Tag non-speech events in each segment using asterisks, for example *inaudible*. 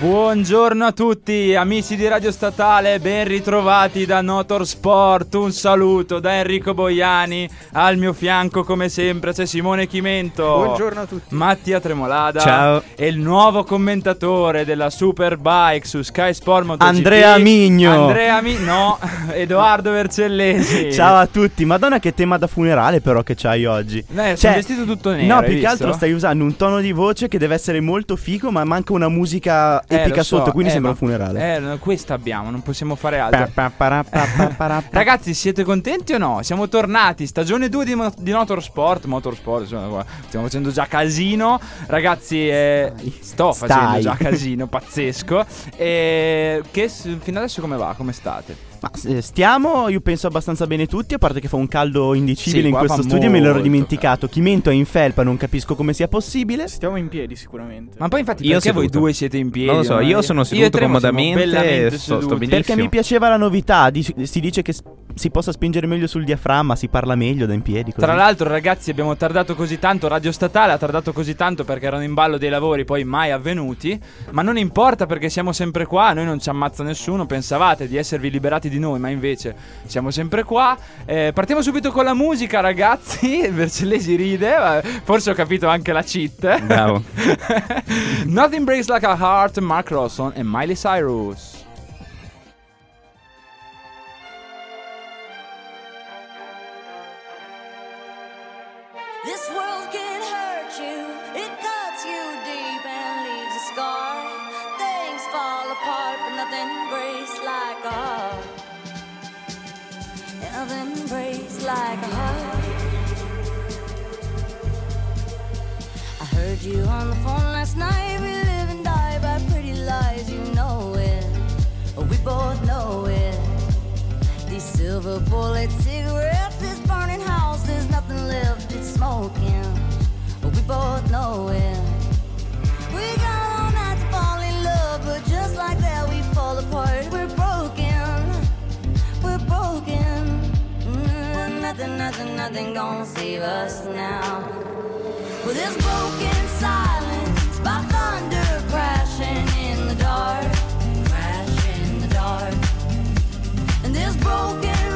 Buongiorno a tutti amici di Radio Statale, ben ritrovati da Notor Sport, un saluto da Enrico Boiani, al mio fianco come sempre c'è Simone Chimento, Buongiorno a tutti. Mattia Tremolada Ciao. e il nuovo commentatore della Superbike su Sky Sport MotoGP Andrea Migno. Andrea Mi- no, Edoardo Vercellesi *laughs* Ciao a tutti, madonna che tema da funerale però che c'hai oggi. Eh, sono vestito tutto nero, No, hai più che visto? altro stai usando un tono di voce che deve essere molto figo, ma manca una musica Eh, epica lo so, sotto, quindi eh, sembra un funerale. Eh, questa abbiamo, non possiamo fare altro. Pa, pa, pa. *laughs* Ragazzi, siete contenti o no? Siamo tornati, stagione 2 di, mo- di Motorsport. Motorsport, insomma, stiamo facendo già casino. Ragazzi, eh, sto Stai. facendo già casino, pazzesco. *laughs* E che s- fino adesso come va? Come state? Ma eh, stiamo, io penso abbastanza bene tutti, a parte che fa un caldo indicibile Sì, in questo studio, me l'ero dimenticato. Chimento è in felpa, non capisco come sia possibile. Stiamo in piedi sicuramente. Ma poi infatti Io perché voi due siete in piedi? Non lo so, ormai? io sono seduto siamo comodamente, bellamente sto- sto benissimo. Perché mi piaceva la novità, di- si dice che si possa spingere meglio sul diaframma, si parla meglio da in piedi. Così. Tra l'altro, ragazzi, abbiamo tardato così tanto. Radio Statale ha tardato così tanto perché erano in ballo dei lavori poi mai avvenuti. Ma non importa perché siamo sempre qua. Noi non ci ammazza nessuno. Pensavate di esservi liberati di noi, ma invece siamo sempre qua. Eh, partiamo subito con la musica, ragazzi. *laughs* Vercellesi ride. ma Forse ho capito anche la cheat. Bravo. *laughs* Nothing breaks like a heart. Mark Ronson e Miley Cyrus. Bullet cigarettes, this burning house, there's nothing left, it's smoking. But we both know it. We got all night to fall in love, but just like that, we fall apart. We're broken, we're broken. Mm, nothing, nothing, nothing gonna save us now. With this broken silence, by thunder crashing in the dark, crash in the dark. And this broken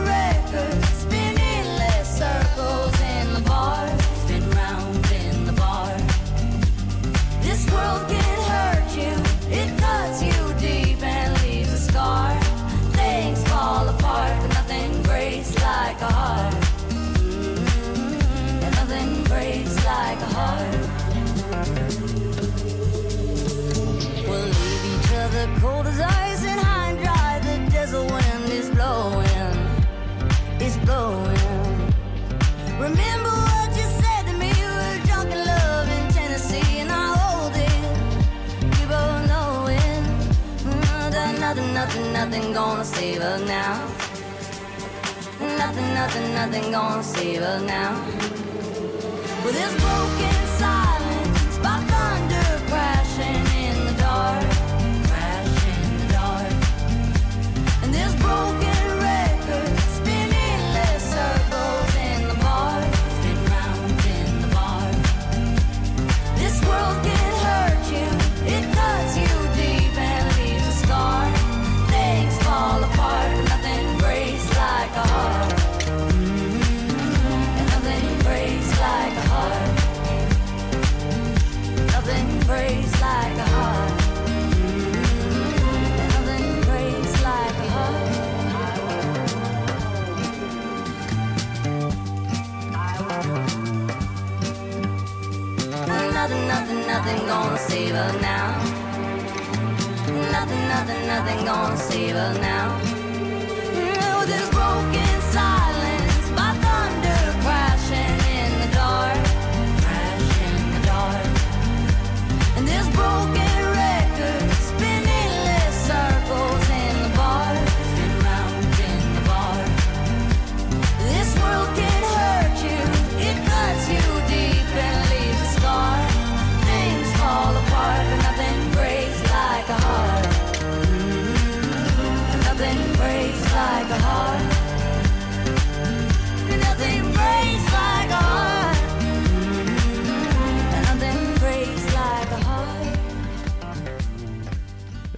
gonna save us now.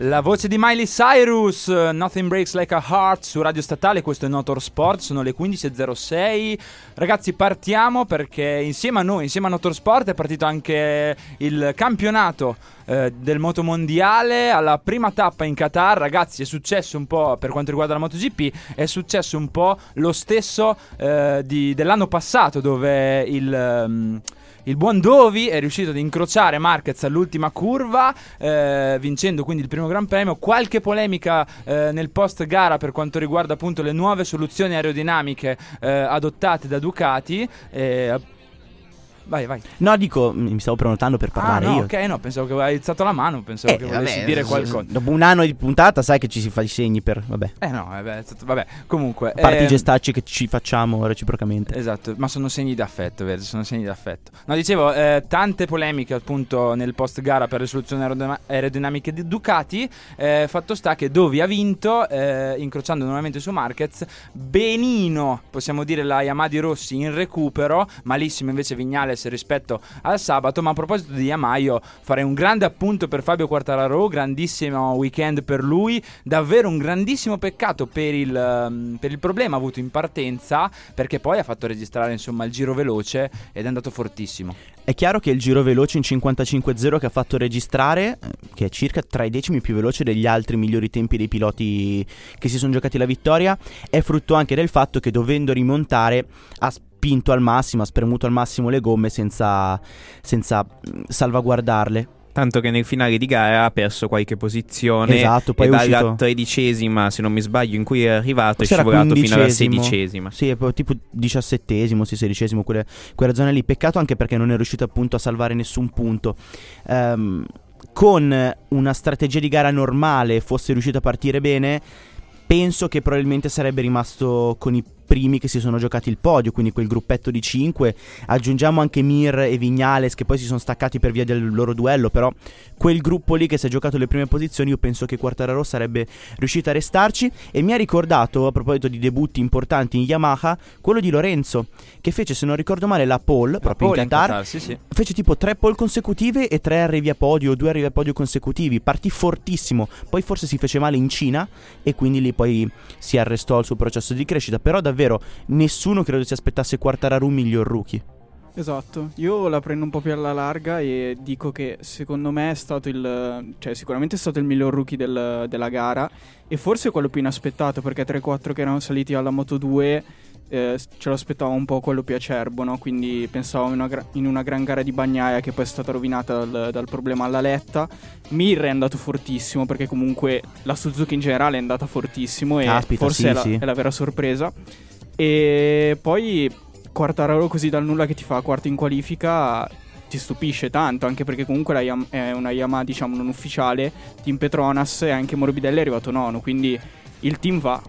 La voce di Miley Cyrus, Nothing Breaks Like a Heart su Radio Statale, questo è Notor Sport, sono le 15.06. Ragazzi partiamo perché insieme a noi, insieme a Notor Sport è partito anche il campionato eh, del motomondiale alla prima tappa in Qatar. Ragazzi è successo un po' per quanto riguarda la MotoGP, è successo un po' lo stesso eh, di- dell'anno passato dove il... ehm, il buon Dovi è riuscito ad incrociare Marquez all'ultima curva, eh, vincendo quindi il primo Gran Premio. Qualche polemica eh, nel post gara per quanto riguarda appunto le nuove soluzioni aerodinamiche eh, adottate da Ducati. eh, vai, vai. No, dico, mi stavo prenotando per parlare ah, no, io. ok, no, pensavo che avevi alzato la mano, pensavo Eh, che volessi vabbè, dire qualcosa. Dopo un anno di puntata, sai che ci si fa i segni per. Vabbè. Eh no, vabbè, stato- vabbè, comunque. A parte i ehm, gestacci che ci facciamo reciprocamente. Esatto, ma sono segni d'affetto, vedi, sono segni d'affetto. No, dicevo, eh, tante polemiche appunto nel post gara per le soluzioni aerodina- aerodinamiche di Ducati. eh, fatto sta che Dovi ha vinto, eh, incrociando nuovamente su Marquez. Benino, possiamo dire, la Yamaha di Rossi in recupero. Malissimo invece Vignales rispetto al sabato. Ma a proposito di Yamaha, io farei un grande appunto per Fabio Quartararo. Grandissimo weekend per lui. Davvero un grandissimo peccato per il, ehm, per il problema avuto in partenza. Perché poi ha fatto registrare insomma il giro veloce ed è andato fortissimo. È chiaro che il giro veloce in 55.0 che ha fatto registrare, eh, che è circa tra i decimi più veloce degli altri migliori tempi dei piloti che si sono giocati la vittoria, è frutto anche del fatto che dovendo rimontare ha spinto al massimo, ha spremuto al massimo le gomme senza, senza salvaguardarle. Tanto che nel finale di gara ha perso qualche posizione. Esatto, poi e è dalla uscito- tredicesima, se non mi sbaglio, in cui è arrivato, è Forse era scivolato fino alla sedicesima. Sì, è poi tipo diciassettesimo, sì, sedicesimo, quelle, quella zona lì. Peccato anche perché non è riuscito appunto a salvare nessun punto. Ehm, con una strategia di gara normale fosse riuscito a partire bene, penso che probabilmente sarebbe rimasto con i primi che si sono giocati il podio, quindi quel gruppetto di 5. Aggiungiamo anche Mir e Vignales che poi si sono staccati per via del loro duello, però quel gruppo lì che si è giocato le prime posizioni, io penso che Quartararo sarebbe riuscito a restarci e mi ha ricordato a proposito di debutti importanti in Yamaha, quello di Lorenzo che fece se non ricordo male la pole proprio Pole in Qatar. Qatar, sì, sì. Fece tipo tre pole consecutive e tre arrivi a podio, due arrivi a podio consecutivi. Partì fortissimo, poi forse si fece male in Cina e quindi lì poi si arrestò il suo processo di crescita. Però davvero nessuno credo si aspettasse Quartararo miglior rookie. Esatto, io la prendo un po' più alla larga e dico che secondo me è stato il, cioè sicuramente è stato il miglior rookie del- della gara e forse quello più inaspettato perché 3-4 che erano saliti alla Moto 2 eh, ce lo aspettavo un po' quello più acerbo, no? quindi pensavo in una, gra- in una gran gara di bagnaia che poi è stata rovinata dal, dal problema alla letta. Mir è andato fortissimo perché comunque la Suzuki in generale è andata fortissimo e Caspita, forse sì, è, la, sì. è la vera sorpresa. E poi Quartararo così dal nulla che ti fa quarto in qualifica ti stupisce tanto, anche perché comunque Yam- è una Yamaha diciamo non ufficiale, Team Petronas e anche Morbidelli è arrivato nono, quindi il team va.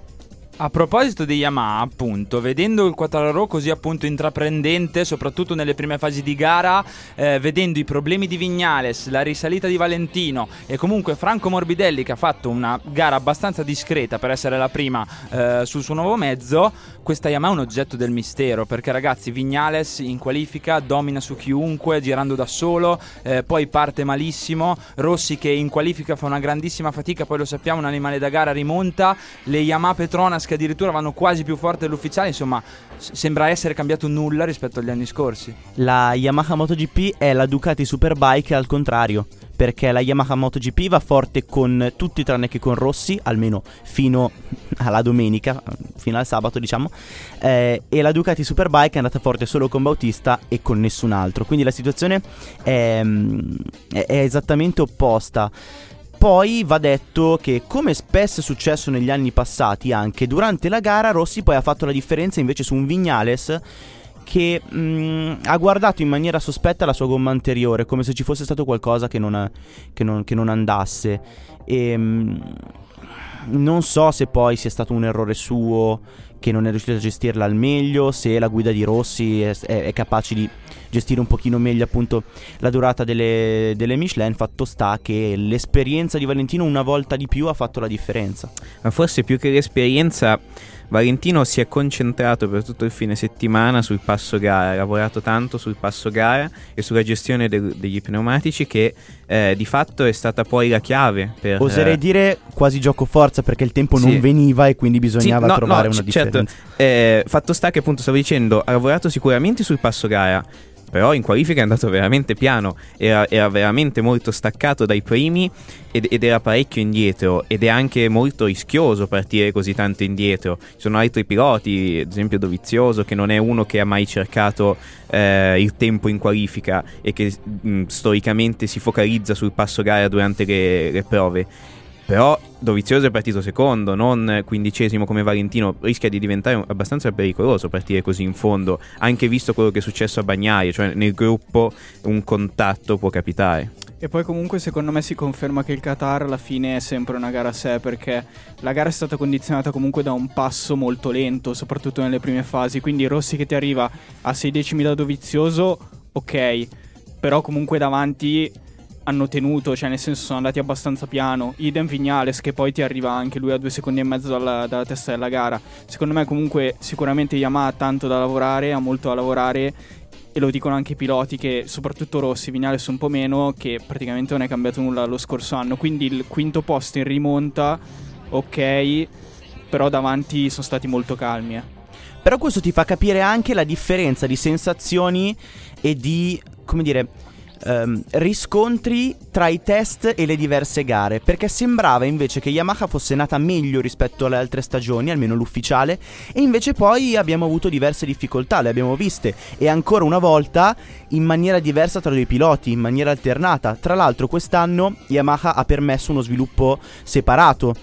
A proposito di Yamaha, appunto, vedendo il Quattraro così appunto intraprendente, soprattutto nelle prime fasi di gara, eh, vedendo i problemi di Vignales, la risalita di Valentino e comunque Franco Morbidelli che ha fatto una gara abbastanza discreta per essere la prima eh, sul suo nuovo mezzo, questa Yamaha è un oggetto del mistero perché ragazzi Vignales in qualifica domina su chiunque girando da solo, eh, poi parte malissimo, Rossi che in qualifica fa una grandissima fatica, poi lo sappiamo, un animale da gara rimonta, le Yamaha Petronas che addirittura vanno quasi più forte dell'ufficiale, insomma s- sembra essere cambiato nulla rispetto agli anni scorsi. La Yamaha MotoGP è la Ducati Superbike al contrario, perché la Yamaha MotoGP va forte con tutti tranne che con Rossi, almeno fino *laughs* alla domenica, fino al sabato diciamo, eh, e la Ducati Superbike è andata forte solo con Bautista e con nessun altro, quindi la situazione è, mm, è- è esattamente opposta. Poi va detto che, come spesso è successo negli anni passati, anche durante la gara, Rossi poi ha fatto la differenza invece su un Vignales che mm, ha guardato in maniera sospetta la sua gomma anteriore, come se ci fosse stato qualcosa che non, che non- che non andasse. E, mm, non so se poi sia stato un errore suo che non è riuscito a gestirla al meglio, se la guida di Rossi è, è- è capace di gestire un pochino meglio appunto la durata delle, delle Michelin, fatto sta che l'esperienza di Valentino una volta di più ha fatto la differenza. Ma forse più che l'esperienza, Valentino si è concentrato per tutto il fine settimana sul passo gara, ha lavorato tanto sul passo gara e sulla gestione del- degli pneumatici che eh, di fatto è stata poi la chiave per... Oserei eh, dire quasi gioco forza perché il tempo Sì. non veniva e quindi bisognava Sì, no, trovare no, una c- certo. differenza. Eh, fatto sta che appunto stavo dicendo, ha lavorato sicuramente sul passo gara, però in qualifica è andato veramente piano, era, era veramente molto staccato dai primi ed, ed era parecchio indietro ed è anche molto rischioso partire così tanto indietro. Ci sono altri piloti, ad esempio Dovizioso, che non è uno che ha mai cercato eh, il tempo in qualifica e che mh, storicamente si focalizza sul passo gara durante le- le prove. Però Dovizioso è partito secondo, non quindicesimo come Valentino. Rischia di diventare abbastanza pericoloso partire così in fondo, anche visto quello che è successo a Bagnaia, cioè nel gruppo un contatto può capitare. E poi comunque secondo me si conferma che il Qatar alla fine è sempre una gara a sé perché la gara è stata condizionata comunque da un passo molto lento, soprattutto nelle prime fasi, quindi Rossi che ti arriva a 6 decimi da Dovizioso, ok, però comunque davanti hanno tenuto, cioè nel senso sono andati abbastanza piano, idem Vignales che poi ti arriva anche lui a due secondi e mezzo dalla, dalla testa della gara. Secondo me comunque sicuramente Yamaha ha tanto da lavorare, ha molto da lavorare e lo dicono anche i piloti che soprattutto Rossi, Vignales un po' meno, che praticamente non è cambiato nulla lo scorso anno, quindi il quinto posto in rimonta, ok, però davanti sono stati molto calmi. eh. Però questo ti fa capire anche la differenza di sensazioni e di, come dire, ehm, riscontri tra i test e le diverse gare. Perché sembrava invece che Yamaha fosse nata meglio rispetto alle altre stagioni, almeno l'ufficiale, e invece poi abbiamo avuto diverse difficoltà, le abbiamo viste. E ancora una volta in maniera diversa tra i due piloti, in maniera alternata. Tra l'altro quest'anno Yamaha ha permesso uno sviluppo separato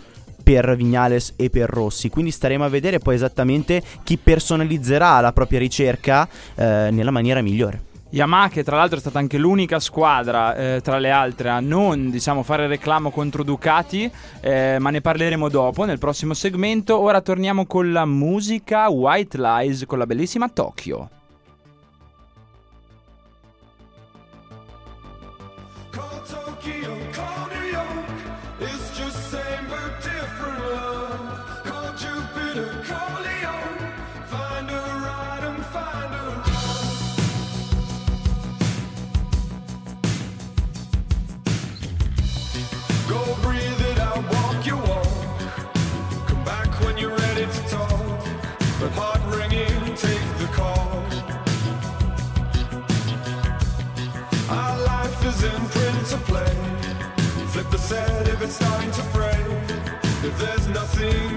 per Vignales e per Rossi. Quindi staremo a vedere poi esattamente chi personalizzerà la propria ricerca eh, nella maniera migliore. Yamaha che tra l'altro è stata anche l'unica squadra eh, tra le altre a non diciamo fare reclamo contro Ducati eh, ma ne parleremo dopo nel prossimo segmento. Ora torniamo con la musica White Lies con la bellissima Tokyo starting to fray. If there's nothing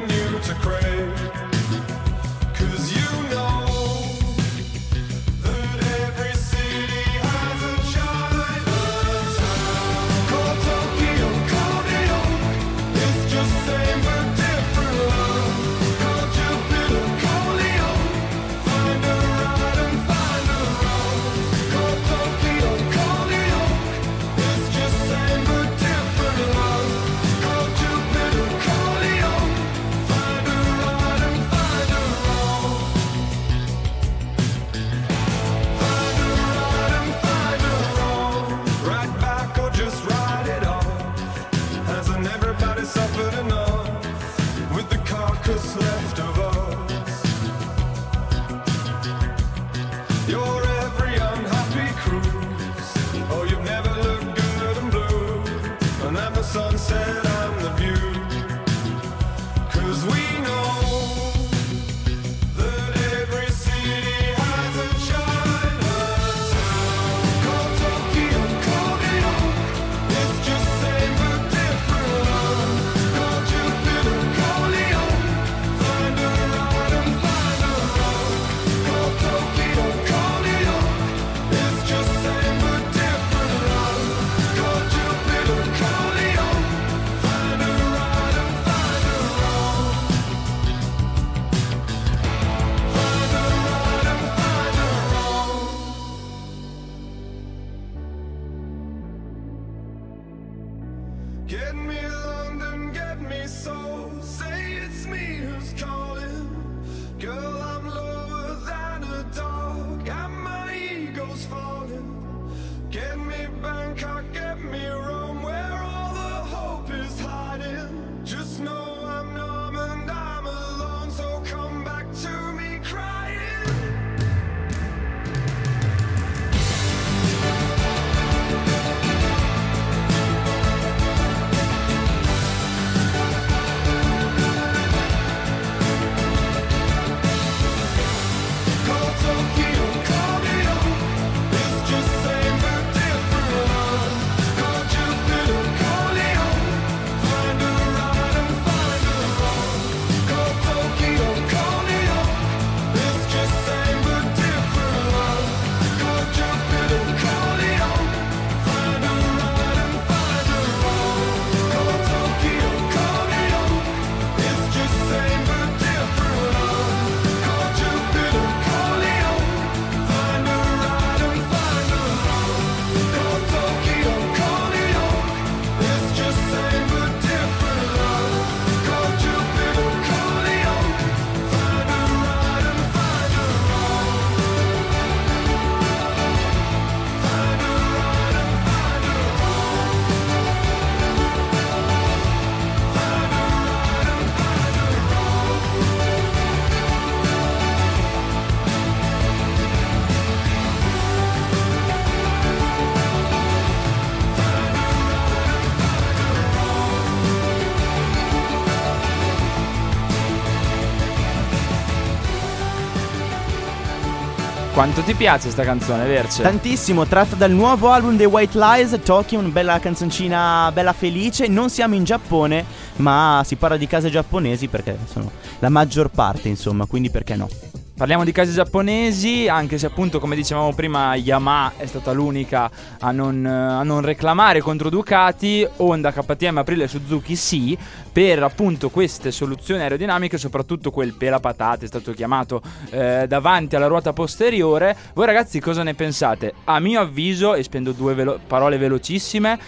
Quanto ti piace sta canzone, Verce? Tantissimo, tratta dal nuovo album dei White Lies, Tokyo, una bella canzoncina bella felice. Non siamo in Giappone, ma si parla di case giapponesi perché sono la maggior parte, insomma, quindi perché no? Parliamo di case giapponesi, anche se appunto come dicevamo prima Yamaha è stata l'unica a non, a non reclamare contro Ducati, Honda, KTM, Aprile, Suzuki sì, per appunto queste soluzioni aerodinamiche, soprattutto quel pelapatate è stato chiamato eh, davanti alla ruota posteriore. Voi ragazzi cosa ne pensate? A mio avviso, e spendo due velo- parole velocissime,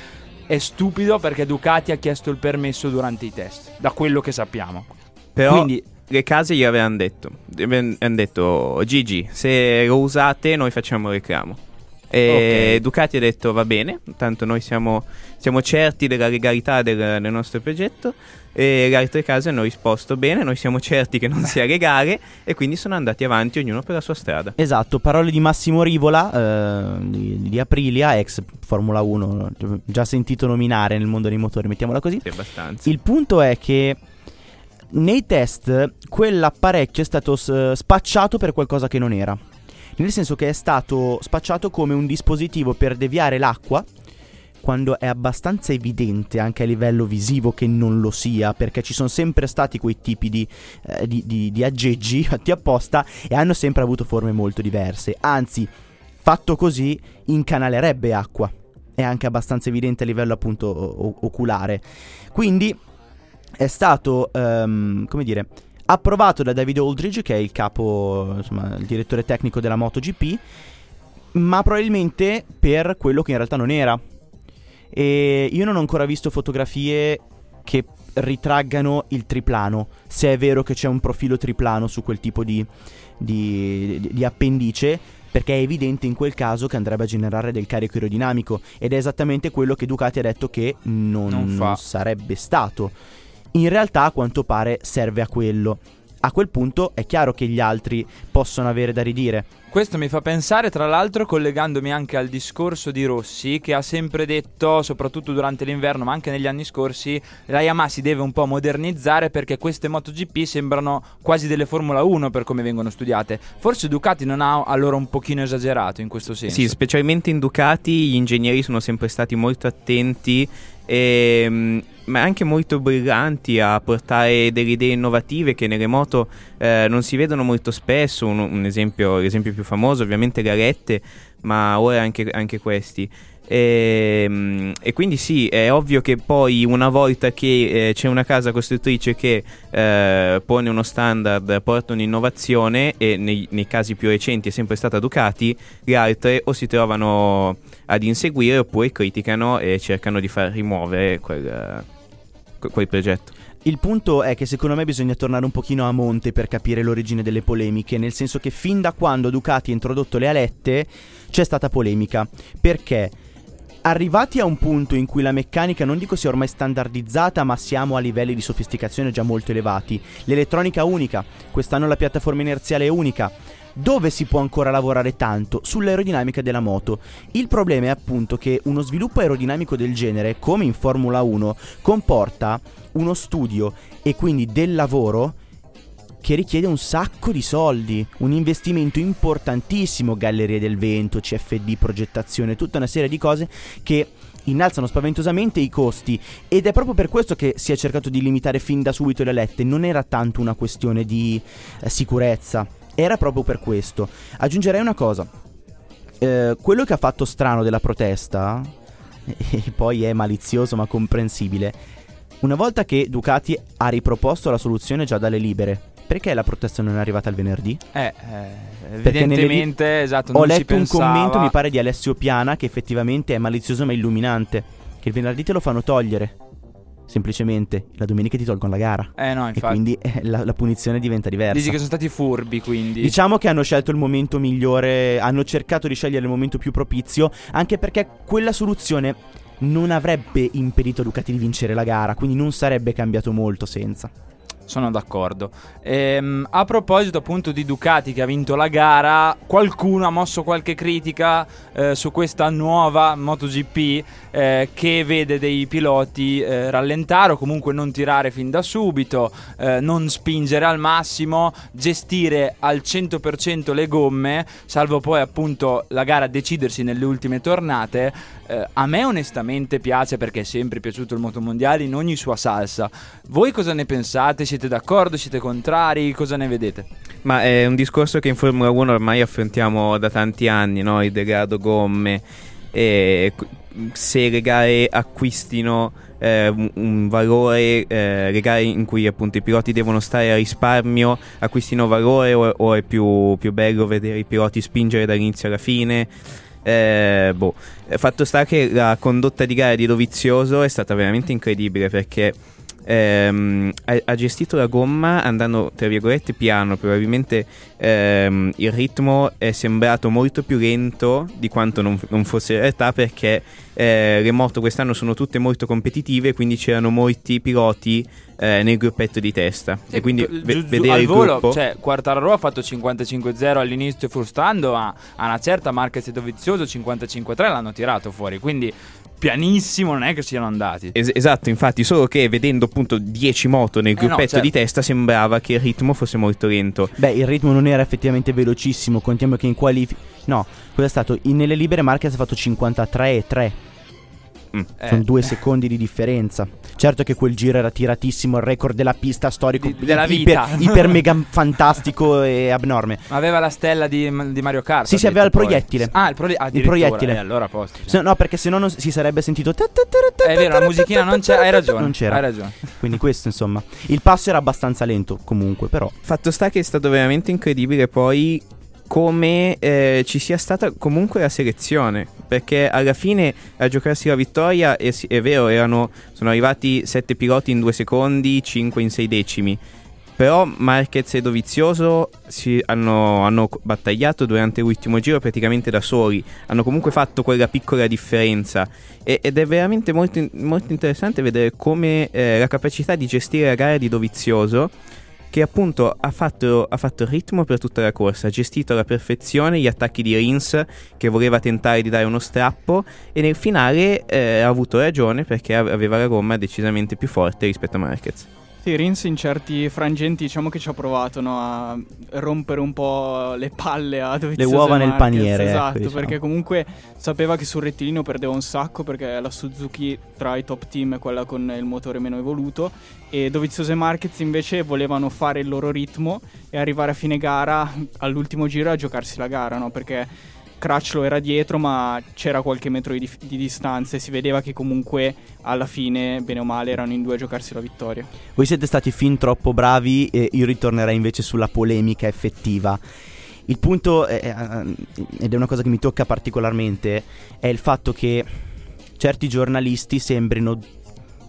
è stupido perché Ducati ha chiesto il permesso durante i test, da quello che sappiamo. Però Quindi le case gli avevano detto, hanno detto Gigi, se lo usate noi facciamo reclamo. E Ok. Ducati ha detto va bene, tanto noi siamo, siamo certi della legalità del, del nostro progetto e le altre case hanno risposto bene, noi siamo certi che non *laughs* sia legale e quindi sono andati avanti ognuno per la sua strada. Esatto, parole di Massimo Rivola, eh, di, di Aprilia, ex Formula 1, già sentito nominare nel mondo dei motori, mettiamola così. Sì, abbastanza. Il punto è che nei test quell'apparecchio è stato s- spacciato per qualcosa che non era. Nel senso che è stato spacciato come un dispositivo per deviare l'acqua, quando è abbastanza evidente anche a livello visivo che non lo sia, perché ci sono sempre stati quei tipi di, eh, di- di- di aggeggi *laughs* fatti apposta e hanno sempre avuto forme molto diverse. Anzi, fatto così, incanalerebbe acqua. È anche abbastanza evidente a livello appunto o- oculare. Quindi è stato, ehm, come dire, approvato da David Aldridge, che è il capo, insomma, il direttore tecnico della MotoGP, ma probabilmente per quello che in realtà non era. E io non ho ancora visto fotografie che ritraggano il triplano, se è vero che c'è un profilo triplano su quel tipo di, di, di- di appendice, perché è evidente in quel caso che andrebbe a generare del carico aerodinamico ed è esattamente quello che Ducati ha detto che non, Non fa. sarebbe stato. In realtà a quanto pare serve a quello. A quel punto è chiaro che gli altri possono avere da ridire. Questo mi fa pensare, tra l'altro, collegandomi anche al discorso di Rossi, che ha sempre detto, soprattutto durante l'inverno, ma anche negli anni scorsi, la Yamaha si deve un po' modernizzare perché queste MotoGP sembrano quasi delle Formula 1 per come vengono studiate. Forse Ducati non ha allora un pochino esagerato in questo senso. Sì, specialmente in Ducati gli ingegneri sono sempre stati molto attenti e, mm, ma anche molto brillanti a portare delle idee innovative che nelle moto eh, non si vedono molto spesso. Un, un esempio, l'esempio più famoso ovviamente Garette, ma ora anche, anche questi. E, mm, e quindi sì, è ovvio che poi una volta che eh, c'è una casa costruttrice che eh, pone uno standard, porta un'innovazione e nei, nei casi più recenti è sempre stata Ducati, le altre o si trovano ad inseguire oppure criticano e cercano di far rimuovere quel, que- quel progetto. Il punto è che secondo me bisogna tornare un pochino a monte per capire l'origine delle polemiche, nel senso che fin da quando Ducati ha introdotto le alette c'è stata polemica. Perché? Arrivati a un punto in cui la meccanica non dico sia ormai standardizzata, ma siamo a livelli di sofisticazione già molto elevati. L'elettronica unica, quest'anno la piattaforma inerziale è unica. Dove si può ancora lavorare tanto? Sull'aerodinamica della moto. Il problema è appunto che uno sviluppo aerodinamico del genere, come in Formula 1, comporta uno studio e quindi del lavoro che richiede un sacco di soldi, un investimento importantissimo, gallerie del vento, CFD, progettazione, tutta una serie di cose che innalzano spaventosamente i costi ed è proprio per questo che si è cercato di limitare fin da subito le alette, non era tanto una questione di eh, sicurezza, era proprio per questo. Aggiungerei una cosa, Eh, quello che ha fatto strano della protesta, *laughs* e poi è malizioso ma comprensibile, una volta che Ducati ha riproposto la soluzione già dalle libere, perché la protesta non è arrivata il venerdì? Eh, eh, evidentemente, esatto, Ho letto un pensava- commento, mi pare, di Alessio Piana che effettivamente è malizioso ma illuminante. Che il venerdì te lo fanno togliere. Semplicemente. La domenica ti tolgono la gara. Eh no, E infatti. quindi eh, la, la punizione diventa diversa. Dici che sono stati furbi, quindi. Diciamo che hanno scelto il momento migliore, hanno cercato di scegliere il momento più propizio, anche perché quella soluzione non avrebbe impedito a Ducati di vincere la gara, quindi non sarebbe cambiato molto senza. Sono d'accordo. Ehm, a proposito appunto di Ducati che ha vinto la gara, qualcuno ha mosso qualche critica eh, su questa nuova MotoGP eh, che vede dei piloti eh, rallentare o comunque non tirare fin da subito, eh, non spingere al massimo, gestire al 100% le gomme, salvo poi appunto la gara decidersi nelle ultime tornate. Eh, a me onestamente piace perché è sempre piaciuto il motomondiale in ogni sua salsa. Voi cosa ne pensate? Siete d'accordo? Siete contrari? Cosa ne vedete? Ma è un discorso che in Formula 1 ormai affrontiamo da tanti anni, no? il degrado gomme. E se le gare acquistino eh, un valore, eh, le gare in cui appunto i piloti devono stare a risparmio acquistino valore o, o è più, più bello vedere i piloti spingere dall'inizio alla fine? Eh, boh. Eh, Fatto sta che la condotta di gara di Dovizioso è stata veramente incredibile perché ehm, ha, ha gestito la gomma andando tra virgolette piano, probabilmente ehm, il ritmo è sembrato molto più lento di quanto non, non fosse in realtà perché eh, le moto quest'anno sono tutte molto competitive, quindi c'erano molti piloti eh, nel gruppetto di testa e quindi ve- giù- vedere al il volo, gruppo cioè Quartararo ha fatto 55-0 all'inizio frustando, ma a una certa Marquez e Dovizioso 55-3 l'hanno tirato fuori, quindi pianissimo non è che siano andati. Es- esatto, infatti, solo che vedendo appunto 10 moto nel Eh no, gruppetto certo. di testa sembrava che il ritmo fosse molto lento. Beh, il ritmo non era effettivamente velocissimo. Contiamo che in qualifica. No, cosa è stato? In- nelle libere Marquez ha fatto 53 e 3. Mm. Eh, Sono due secondi di differenza. Certo che quel giro era tiratissimo, il record della pista storico Di- della iper, vita. iper mega fantastico e abnorme. Ma aveva la stella di, di Mario Kart. Sì, sì, aveva il poi. proiettile. Ah, il, proie- Il proiettile. Eh, allora a posto. Se- no, perché se no non si sarebbe sentito. È vero, la musichina non c'è, hai ragione. Non c'era. Hai ragione. *laughs* Quindi questo, insomma. Il passo era abbastanza lento, comunque, però. Fatto sta che è stato veramente incredibile poi come eh, ci sia stata comunque la selezione. Perché alla fine a giocarsi la vittoria è, è vero, erano, sono arrivati 7 piloti in 2 secondi, 5 in 6 decimi. Però Marquez e Dovizioso hanno, hanno battagliato durante l'ultimo giro praticamente da soli. Hanno comunque fatto quella piccola differenza. E- ed è veramente molto, molto interessante vedere come eh, la capacità di gestire la gara di Dovizioso che appunto ha fatto, ha fatto ritmo per tutta la corsa, ha gestito alla perfezione gli attacchi di Rins che voleva tentare di dare uno strappo e nel finale eh, ha avuto ragione perché ave- aveva la gomma decisamente più forte rispetto a Marquez. Sì, Rins in certi frangenti diciamo che ci ha provato no, a rompere un po' le palle a Dovizioso Le uova e nel Marquez, paniere, ecco, Esatto, diciamo. perché comunque sapeva che sul rettilineo perdeva un sacco perché la Suzuki tra i top team è quella con il motore meno evoluto e Dovizioso e Marquez invece volevano fare il loro ritmo e arrivare a fine gara all'ultimo giro a giocarsi la gara, no? Perché Crutchlow era dietro ma c'era qualche metro di, di distanza e si vedeva che comunque alla fine, bene o male, erano in due a giocarsi la vittoria. Voi siete stati fin troppo bravi e io ritornerei invece sulla polemica effettiva. Il punto, è- ed è una cosa che mi tocca particolarmente, è il fatto che certi giornalisti sembrino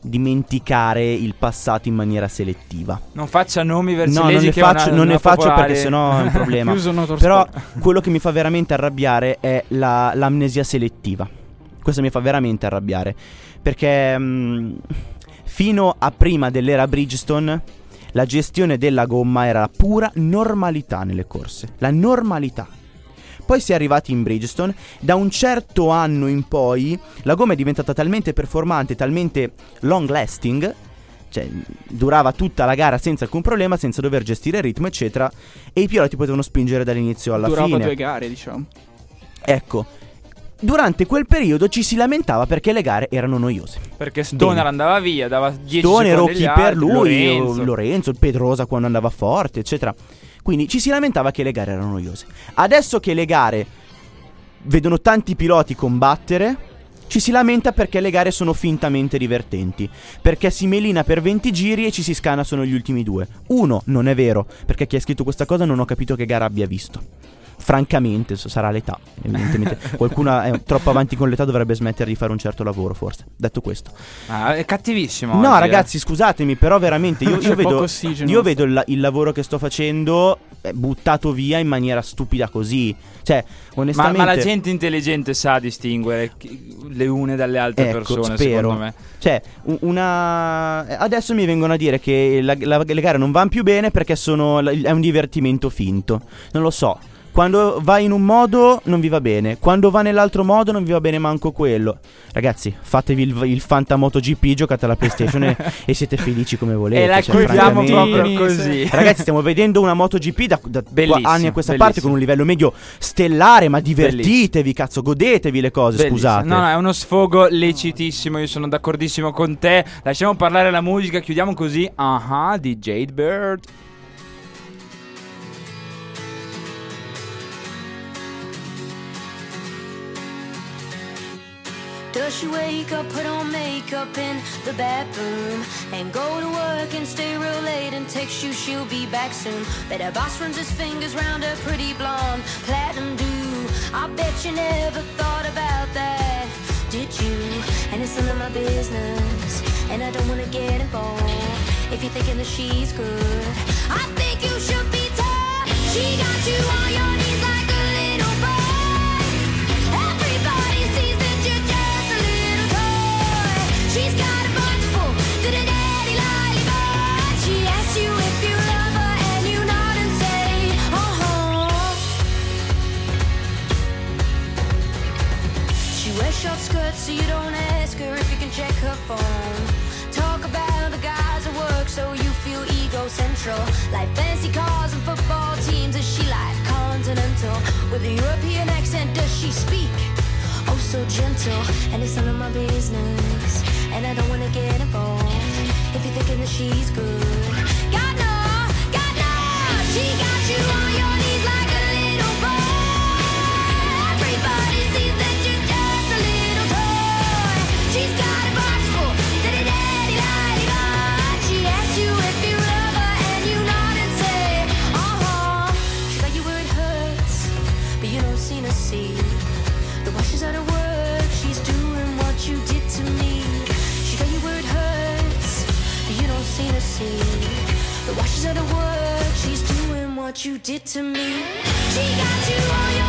dimenticare il passato in maniera selettiva. Non faccia nomi verso No, non ne faccio, non ne faccio perché sennò è un *laughs* problema. Però quello che mi fa veramente arrabbiare è la- l'amnesia selettiva. Questo mi fa veramente arrabbiare. Perché mm, fino a prima dell'era Bridgestone la gestione della gomma era la pura normalità nelle corse. La normalità. Poi si è arrivati in Bridgestone, da un certo anno in poi la gomma è diventata talmente performante, talmente long lasting, cioè durava tutta la gara senza alcun problema, senza dover gestire il ritmo, eccetera, e i piloti potevano spingere dall'inizio alla Durava fine. due gare, diciamo. Ecco, durante quel periodo ci si lamentava perché le gare erano noiose. Perché Stoner Bene. andava via, dava 10 Stone, secondi agli Rocchi per lui, Lorenzo. Lorenzo. Pedrosa quando andava forte, eccetera. Quindi ci si lamentava che le gare erano noiose. Adesso che le gare vedono tanti piloti combattere, ci si lamenta perché le gare sono fintamente divertenti. Perché si melina per 20 giri e ci si scana solo gli ultimi due. Uno, non è vero, perché chi ha scritto questa cosa non ho capito che gara abbia visto. Francamente sarà l'età, evidentemente. *laughs* Qualcuno è troppo avanti con l'età dovrebbe smettere di fare un certo lavoro, forse. Detto questo. Ah, è cattivissimo. No, oggi, eh. ragazzi, scusatemi, però veramente io, *laughs* io vedo, io vedo il, il lavoro che sto facendo eh, buttato via in maniera stupida così. Cioè, Ma, onestamente ma la gente intelligente sa distinguere le une dalle altre Ecco, persone, spero. me. Cioè, una. Adesso mi vengono a dire che la- la- le gare non vanno più bene perché sono, è un divertimento finto. Non lo so. Quando va in un modo non vi va bene, quando va nell'altro modo non vi va bene manco quello. Ragazzi, fatevi il, il Fanta MotoGP, giocate alla PlayStation e, *laughs* e siete felici come volete. E la cioè, proprio così. Ragazzi, stiamo vedendo una MotoGP da, da Bellissimo, anni a questa bellissimo. parte con un livello medio stellare, ma divertitevi, cazzo, godetevi le cose, Bellissimo. scusate. No, no, è uno sfogo lecitissimo. Io sono d'accordissimo con te. Lasciamo parlare la musica. Chiudiamo così. Ah, di Jade Bird. Does she wake up, put on makeup in the bathroom and go to work and stay real late and text you she'll be back soon? Bet her boss runs his fingers round her pretty blonde platinum do. I bet you never thought about that, did you? And it's none of my business, and I don't wanna get involved. If you're thinking that she's good, I think you should be tough. She got you on your knees like so you don't ask her if you can check her phone. Talk about the guys at work so you feel ecocentral. Like fancy cars and football teams, is she like continental? With a European accent, does she speak? Oh, so gentle, and it's none of my business. And I don't wanna get involved if you're thinking that she's good. God no, God no, she got you on what you did to me. She got you your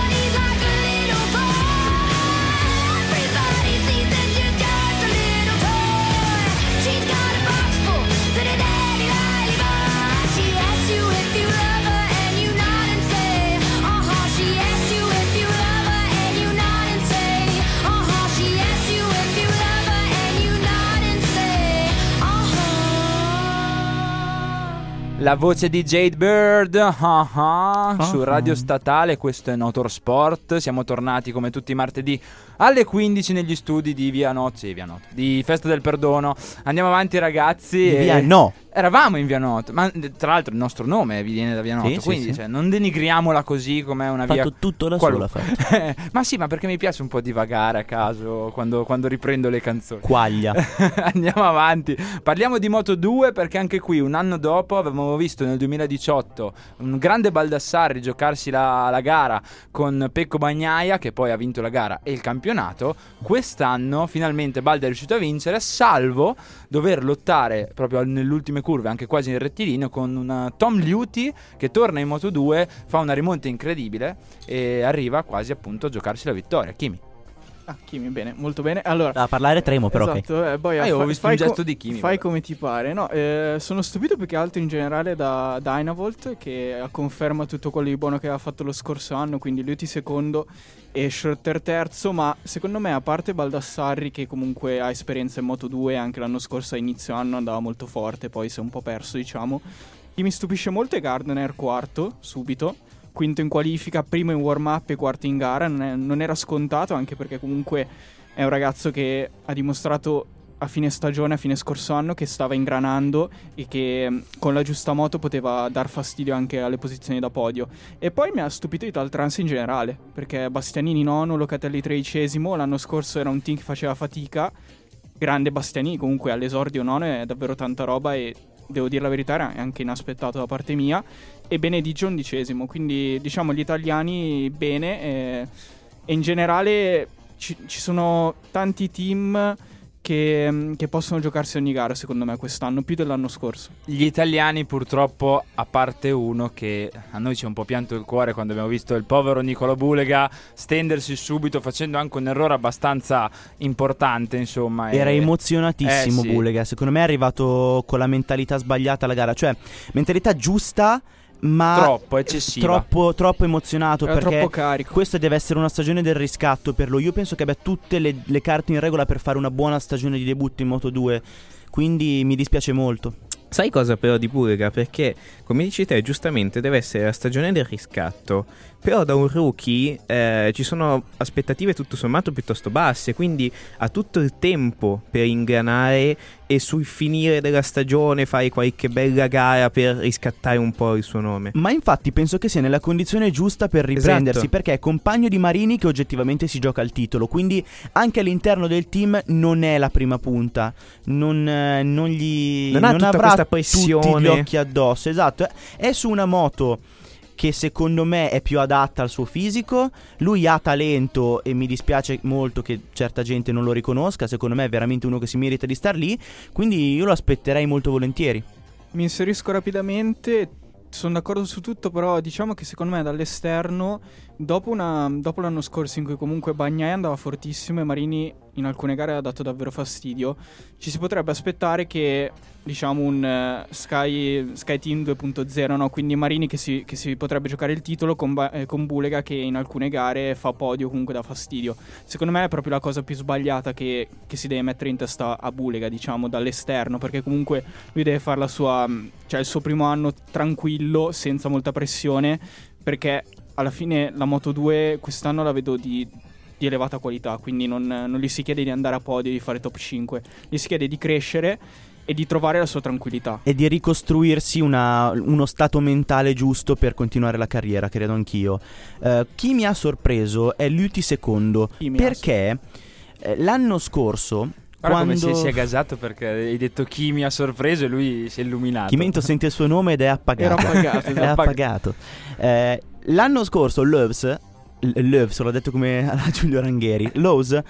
La voce di Jade Bird ah, ah, su Radio Statale, questo è Motorsport. Siamo tornati come tutti i martedì alle 15 negli studi di Via Not, sì, Via Not, di Festa del Perdono. Andiamo avanti ragazzi. e- Via no. Eravamo in Via Not, ma tra l'altro il nostro nome viene da Via Not, Sì, sì, quindi sì. cioè, non denigriamola così come una Ha via fatto tutto da qualu- sola. *laughs* fatto. ma sì, ma perché mi piace un po' divagare a caso quando, quando riprendo le canzoni. Quaglia. *laughs* Andiamo avanti. Parliamo di Moto 2 perché anche qui un anno dopo avevamo visto nel 2018 un grande Baldassarri giocarsi la, la gara con Pecco Bagnaia che poi ha vinto la gara e il campionato. Quest'anno finalmente Balda è riuscito a vincere salvo dover lottare proprio al- ultime curve, anche quasi nel rettilineo, con una Tom Liuti che torna in Moto 2, fa una rimonta incredibile e arriva quasi appunto a giocarsi la vittoria. Kimi. Ah, Kimi, bene, molto bene. Allora, A parlare tremo, però. esatto, eh, poi Ah, io ho visto fai un gesto co- di Kimi, Fai però. come ti pare. No, eh, sono stupito più che altro in generale da Dynavolt che conferma tutto quello di buono che aveva fatto lo scorso anno, quindi Liuti secondo e Schroeter terzo, ma secondo me a parte Baldassarri che comunque ha esperienza in Moto 2, anche l'anno scorso a inizio anno andava molto forte, poi si è un po' perso diciamo. Chi mi stupisce molto è Gardner quarto, subito. Quinto in qualifica, primo in warm-up e quarto in gara. Non, è- non era scontato, anche perché comunque è un ragazzo che ha dimostrato a fine stagione, a fine scorso anno, che stava ingranando e che mh, con la giusta moto poteva dar fastidio anche alle posizioni da podio. E poi mi ha stupito Ital Trans in generale, perché Bastianini nono, Locatelli tredicesimo, l'anno scorso era un team che faceva fatica. Grande Bastianini comunque all'esordio nono è davvero tanta roba e devo dire la verità, era anche inaspettato da parte mia, e Benediggio undicesimo, quindi diciamo gli italiani bene eh, e in generale ci, ci sono tanti team che, mm, che possono giocarsi ogni gara secondo me quest'anno, più dell'anno scorso. Gli italiani purtroppo, a parte uno che a noi ci è un po' pianto il cuore quando abbiamo visto il povero Nicolo Bulega stendersi subito facendo anche un errore abbastanza importante, insomma. e- Era emozionatissimo Eh, sì. Bulega, secondo me è arrivato con la mentalità sbagliata alla gara, cioè mentalità giusta ma Troppo, eccessiva. troppo, troppo emozionato Era perché troppo carico. questa deve essere una stagione del riscatto per lui. Io penso che abbia tutte le, le carte in regola per fare una buona stagione di debutto in Moto 2, quindi mi dispiace molto. Sai cosa però di Burega? Perché, come dici te, giustamente deve essere la stagione del riscatto. Però da un rookie eh, ci sono aspettative tutto sommato piuttosto basse, quindi ha tutto il tempo per ingranare e sul finire della stagione fare qualche bella gara per riscattare un po' il suo nome. Ma infatti penso che sia nella condizione giusta per riprendersi Esatto. perché è compagno di Marini che oggettivamente si gioca il titolo, quindi anche all'interno del team non è la prima punta, non, eh, non gli Non ha tutta avrà questa tutti pressione. gli occhi addosso, esatto, è su una moto che secondo me è più adatta al suo fisico, lui ha talento e mi dispiace molto che certa gente non lo riconosca, secondo me è veramente uno che si merita di star lì, quindi io lo aspetterei molto volentieri. Mi inserisco rapidamente, sono d'accordo su tutto, però diciamo che secondo me dall'esterno, dopo, una- dopo l'anno scorso in cui comunque Bagnai andava fortissimo e Marini in alcune gare ha dato davvero fastidio, ci si potrebbe aspettare che diciamo un eh, Sky, Sky Team 2.0, no? quindi Marini che si, che si potrebbe giocare il titolo con, eh, con Bulega che in alcune gare fa podio comunque dà fastidio. Secondo me è proprio la cosa più sbagliata che, che si deve mettere in testa a Bulega, diciamo, dall'esterno, perché comunque lui deve fare sua, mh, cioè il suo primo anno tranquillo, senza molta pressione, perché alla fine la Moto 2 quest'anno la vedo di, di elevata qualità, quindi non, non gli si chiede di andare a podio, di fare top 5, gli si chiede di crescere e di trovare la sua tranquillità. e di ricostruirsi una- uno stato mentale giusto per continuare la carriera, credo anch'io. Eh, chi mi ha sorpreso è Luti ha perché eh, l'anno scorso, Guarda quando come si, si è gasato perché hai detto chi mi ha sorpreso e lui si è illuminato. Chimento sente il suo nome ed è appagato. Era appagato, *laughs* è appagato. Eh, l'anno scorso Loves, Loves, l'ho detto come *laughs* Giulio Rangheri, Loves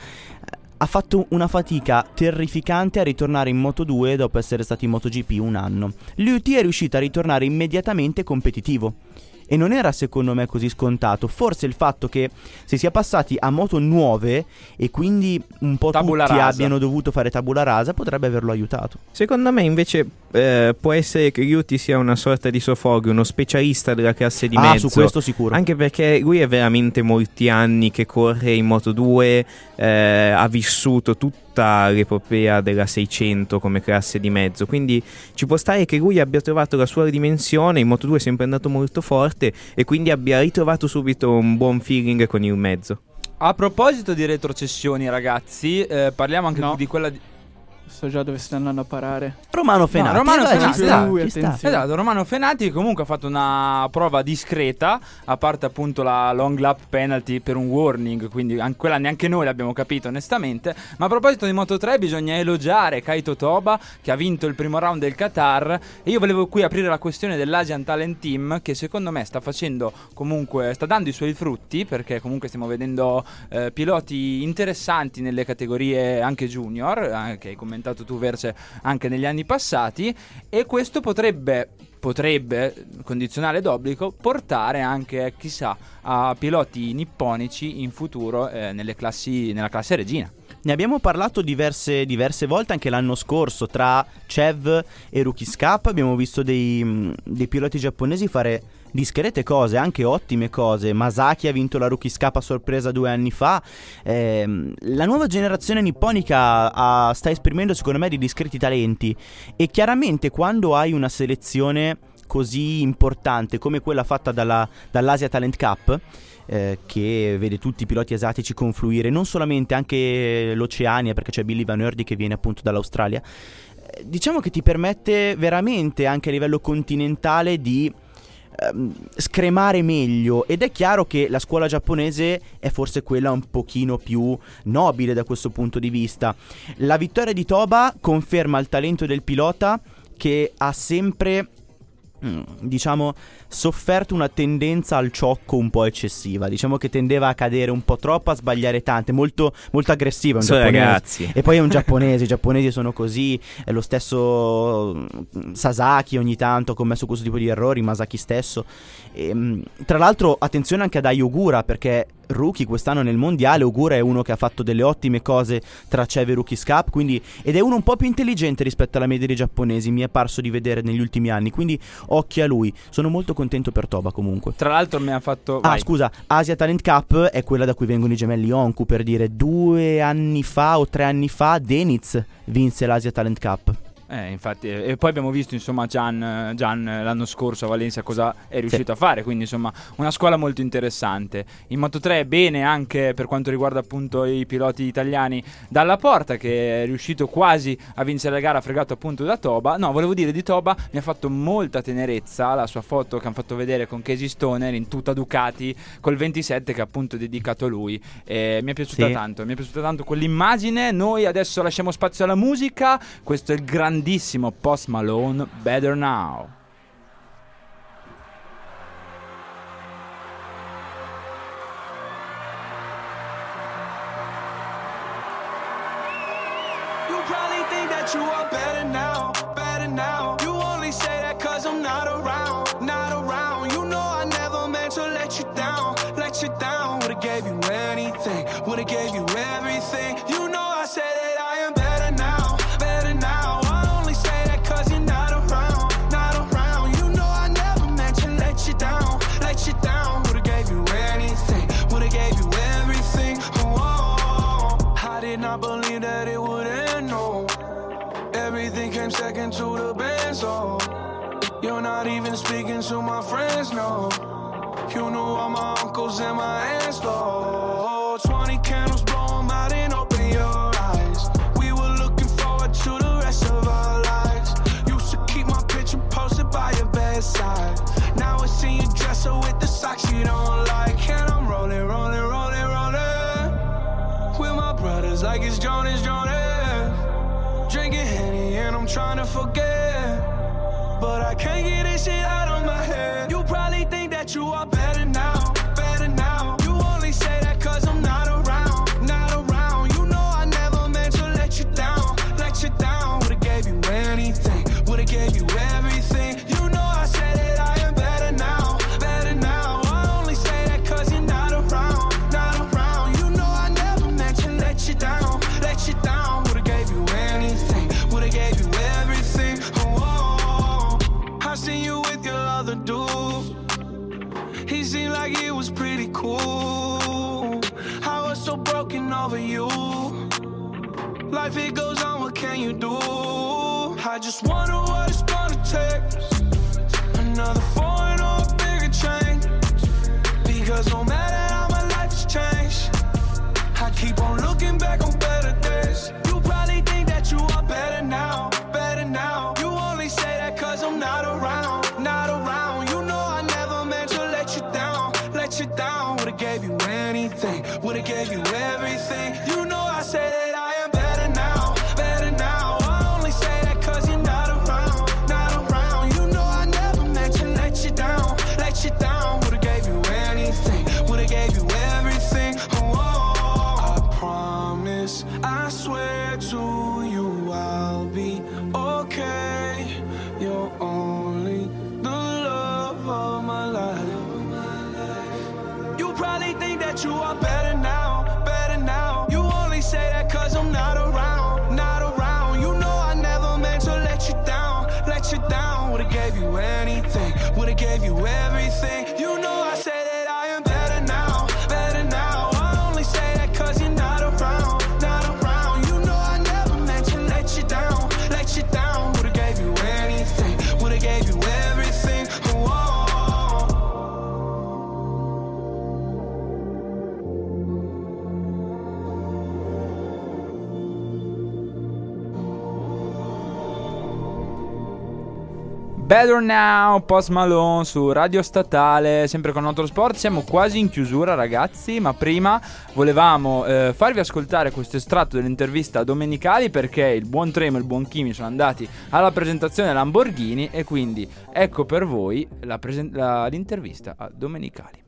ha fatto una fatica terrificante a ritornare in Moto 2 dopo essere stato in MotoGP un anno. Luti è riuscito a ritornare immediatamente competitivo. E non era secondo me così scontato. Forse il fatto che si sia passati a moto nuove e quindi un po' Tabula tutti rasa. abbiano dovuto fare tabula rasa potrebbe averlo aiutato. Secondo me invece eh, può essere che Ryuti sia una sorta di Sofoghi, uno specialista della classe di ah, mezzo. su questo sicuro. Anche perché lui è veramente molti anni che corre in Moto 2, eh, ha vissuto tutta l'epopea della 600 come classe di mezzo, quindi ci può stare che lui abbia trovato la sua dimensione, in Moto 2 è sempre andato molto forte e quindi abbia ritrovato subito un buon feeling con il mezzo. A proposito di retrocessioni, ragazzi, eh, parliamo anche No. di quella di... So già dove sta andando a parare. Romano Fenati. Romano eh, dai, Fenati, ci sta, lui, ci. Esatto, Romano Fenati comunque ha fatto una prova discreta, a parte appunto la long lap penalty per un warning, quindi an- quella neanche noi l'abbiamo capito onestamente. Ma a proposito di Moto 3 bisogna elogiare Kaito Toba che ha vinto il primo round del Qatar e io volevo qui aprire la questione dell'Asian Talent Team che secondo me sta facendo comunque, sta dando i suoi frutti perché comunque stiamo vedendo eh, piloti interessanti nelle categorie anche junior, eh, che hai commentato tu Verce anche negli anni passati e questo potrebbe potrebbe, condizionale d'obbligo, portare anche, chissà, a piloti nipponici in futuro eh, classi, nella classe regina. Ne abbiamo parlato diverse, diverse volte anche l'anno scorso tra Chev e Rookies Cup. Abbiamo visto dei, dei piloti giapponesi fare discrete cose, anche ottime cose. Masaki ha vinto la Rookies Cup a sorpresa due anni fa. Ehm, la nuova generazione nipponica ha- sta esprimendo secondo me dei discreti talenti e chiaramente quando hai una selezione così importante come quella fatta dalla- dall'Asia Talent Cup eh, che vede tutti i piloti asiatici confluire, non solamente anche l'Oceania, perché c'è Billy Van Erdi che viene appunto dall'Australia. Eh, Diciamo che ti permette veramente anche a livello continentale di ehm, scremare meglio ed è chiaro che la scuola giapponese è forse quella un pochino più nobile da questo punto di vista. La vittoria di Toba conferma il talento del pilota che ha sempre diciamo sofferto una tendenza al ciocco un po' eccessiva diciamo che tendeva a cadere un po' troppo a sbagliare tante molto, molto aggressiva un giapponese. ragazzi. e poi è un giapponese i giapponesi sono così è lo stesso mm, Sasaki ogni tanto ha commesso questo tipo di errori Masaki stesso e, mm, tra l'altro attenzione anche ad Ai Ogura perché rookie quest'anno nel mondiale Ogura è uno che ha fatto delle ottime cose tra Ceve e Rookies Cup quindi, ed è uno un po' più intelligente rispetto alla media dei giapponesi mi è parso di vedere negli ultimi anni quindi occhi a lui sono molto contento per Toba comunque Tra l'altro mi ha fatto... Ah, vai. scusa, Asia Talent Cup è quella da cui vengono i gemelli Onku, per dire due anni fa o tre anni fa Deniz vinse l'Asia Talent Cup. Eh, infatti, e e poi abbiamo visto insomma Gian, Gian, eh, l'anno scorso a Valencia cosa è riuscito a fare, quindi insomma una scuola molto interessante. In Moto 3 bene anche per quanto riguarda appunto i piloti italiani dalla porta che è riuscito quasi a vincere la gara fregato appunto da Toba. No, volevo dire di Toba mi ha fatto molta tenerezza la sua foto che hanno fatto vedere con Casey Stoner in tutta Ducati col 27 che appunto è dedicato a lui. E mi è piaciuta Sì. tanto, mi è piaciuta tanto quell'immagine. Noi adesso lasciamo spazio alla musica. Questo è il grandissimo Post Malone, Better Now. The band, so you're not even speaking to my friends, no. You know all my uncles and my aunts, though. 20 candles, blow 'em out and open your eyes. We were looking forward to the rest of our lives. Used to keep my picture posted by your bedside. Now I see you dresser with the socks you don't like. And I'm rolling, rolling, rolling, rolling. With my brothers like it's Jonas, Jonas. Drinking Henny and I'm trying to forget. But I can't get this shit out of my head. You probably think that you are better now, Life it goes on, what can you do? I just wonder what it's gonna take. Another foreign or a bigger change. Because no Better Now, Post Malone su Radio Statale, sempre con Autosport. Siamo quasi in chiusura, ragazzi. Ma prima volevamo eh, farvi ascoltare questo estratto dell'intervista a Domenicali perché il buon Tremo e il buon Kimi sono andati alla presentazione Lamborghini. E quindi ecco per voi la presen- la- l'intervista a Domenicali.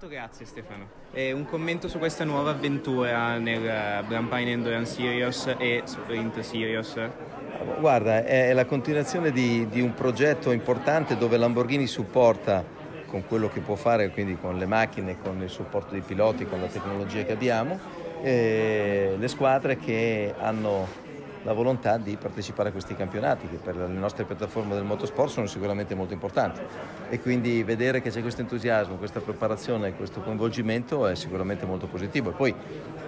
Tanto grazie Stefano. E un commento su questa nuova avventura nel eh, Blampine Endurance Series e Sprint Series. Guarda, è la continuazione di, di un progetto importante dove Lamborghini supporta con quello che può fare, quindi con le macchine, con il supporto dei piloti, con la tecnologia che abbiamo, eh, le squadre che hanno la volontà di partecipare a questi campionati che per le nostre piattaforme del motorsport sono sicuramente molto importanti. E quindi vedere che c'è questo entusiasmo, questa preparazione, questo coinvolgimento è sicuramente molto positivo. E poi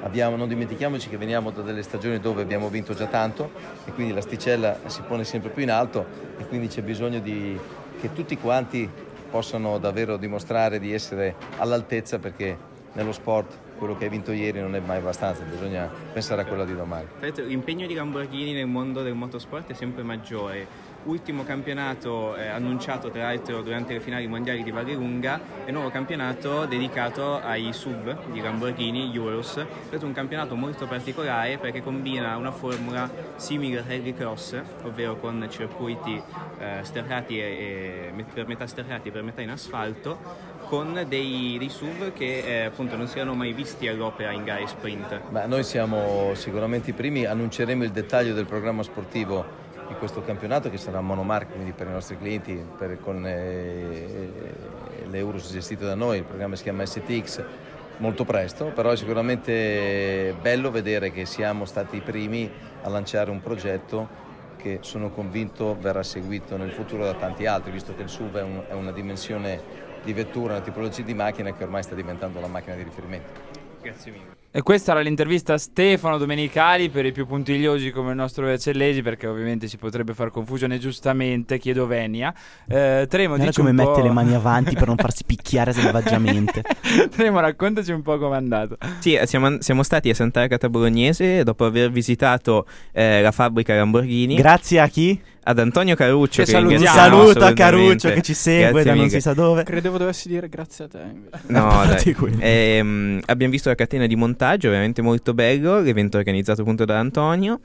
abbiamo, non dimentichiamoci che veniamo da delle stagioni dove abbiamo vinto già tanto e quindi l'asticella si pone sempre più in alto e quindi c'è bisogno di, che tutti quanti possano davvero dimostrare di essere all'altezza perché nello sport quello che hai vinto ieri non è mai abbastanza, bisogna pensare a quello di domani. L'impegno di Lamborghini nel mondo del motorsport è sempre maggiore. Ultimo campionato eh, annunciato tra l'altro durante le finali mondiali di Vallelunga e nuovo campionato dedicato ai SUV di Lamborghini Euros. È un campionato molto particolare perché combina una formula simile al rallycross, ovvero con circuiti eh, sterrati e, e per metà sterrati e per metà in asfalto, con dei, dei SUV che eh, appunto non si erano mai visti all'opera in gare sprint. Ma noi siamo sicuramente i primi, annunceremo il dettaglio del programma sportivo di questo campionato che sarà monomarca quindi per i nostri clienti per- con eh, l'Eurus gestito da noi, il programma si chiama STX molto presto, però è sicuramente bello vedere che siamo stati i primi a lanciare un progetto che sono convinto verrà seguito nel futuro da tanti altri, visto che il SUV è, un- è una dimensione di vettura, una tipologia di macchina che ormai sta diventando la macchina di riferimento. Grazie mille. E questa era l'intervista a Stefano Domenicali per i più puntigliosi come il nostro Vercellesi perché ovviamente si potrebbe far confusione giustamente, chiedo venia. Eh, Tremo, Guarda dici come un po'... mette le mani avanti per non *laughs* farsi picchiare selvaggiamente. *laughs* Tremo, raccontaci un po' com'è andato. Sì, eh, siamo, siamo stati a Sant'Agata Bolognese dopo aver visitato eh, la fabbrica Lamborghini. Grazie a chi? Ad Antonio Caruccio Che che, salutiamo. Un ringraziamo saluto a assolutamente. Caruccio che ci segue Grazie da non si sa dove. Credevo dovessi dire grazie a te. invece. No, *laughs* dai. Ehm, abbiamo visto la catena di montaggio, veramente molto bello, l'evento organizzato appunto da Antonio.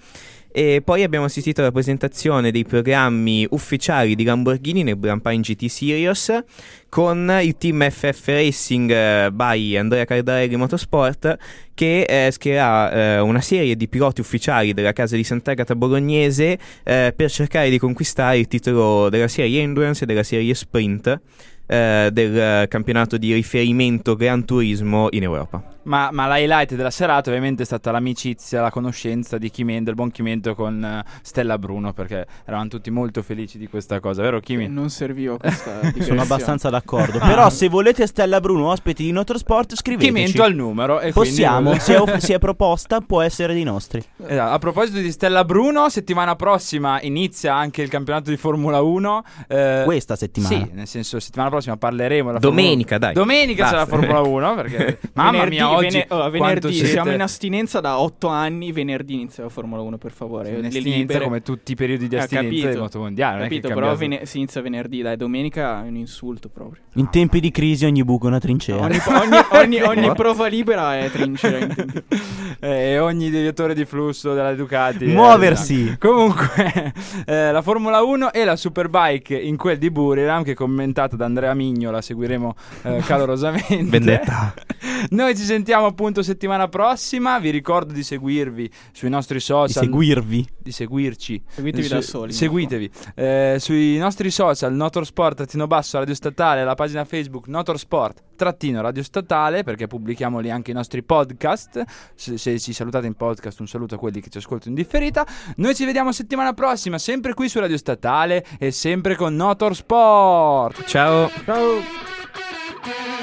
E poi abbiamo assistito alla presentazione dei programmi ufficiali di Lamborghini nel Blampine GT Series con il team FF Racing eh, by Andrea Cardarelli Motorsport che eh, schiererà eh, una serie di piloti ufficiali della casa di Sant'Agata Bolognese eh, per cercare di conquistare il titolo della serie Endurance e della serie Sprint eh, del eh, campionato di riferimento Gran Turismo in Europa. Ma, ma l'highlight della serata ovviamente è stata l'amicizia, la conoscenza di Chimento, del buon Chimento con eh, Stella Bruno perché eravamo tutti molto felici di questa cosa, vero Chimi? Non serviva *laughs* questa. Sono abbastanza d'accordo. Ah. Però se volete Stella Bruno ospiti di Motorsport scriveteci. Chimento al numero e quindi- Possiamo, se, è, se è proposta può essere dei nostri. Esatto, A proposito di Stella Bruno, settimana prossima inizia anche il campionato di Formula 1. eh, Questa settimana. Sì, nel senso, settimana prossima parleremo. della Domenica, dai. Domenica c'è la Basta. Formula *laughs* 1 perché mamma mia, oggi vene- oh, venerdì siete siamo in astinenza da 8 anni. Venerdì inizia la Formula 1, per favore. in astinenza libere. come tutti i periodi di Eh, astinenza del motomondiale. Capito, però vene- si inizia venerdì, dai, domenica è un insulto proprio. In tempi di crisi ogni buco è una trincea. Ogni, ogni- ogni- *laughs* ogni prova libera è trincea. *laughs* Eh, ogni deviatore di flusso della Ducati. eh, Muoversi. esatto. *laughs* Comunque, eh, la Formula 1 e la Superbike in quel di Buriram, che è commentata da Andrea Migno, la seguiremo eh, calorosamente. Vendetta. Noi ci sentiamo appunto settimana prossima. Vi ricordo di seguirvi sui nostri Di social. seguirvi. di seguirci. Seguitevi Su- da soli. Seguitevi. Eh, sui nostri social, Notorsport, trattino basso, Radio Statale, la pagina Facebook Notorsport, trattino Radio Statale, perché pubblichiamo lì anche i nostri podcast. Se, se ci salutate in podcast, un saluto a quelli che ci ascoltano in differita. Noi ci vediamo settimana prossima, sempre qui su Radio Statale e sempre con Notorsport. Ciao. Ciao.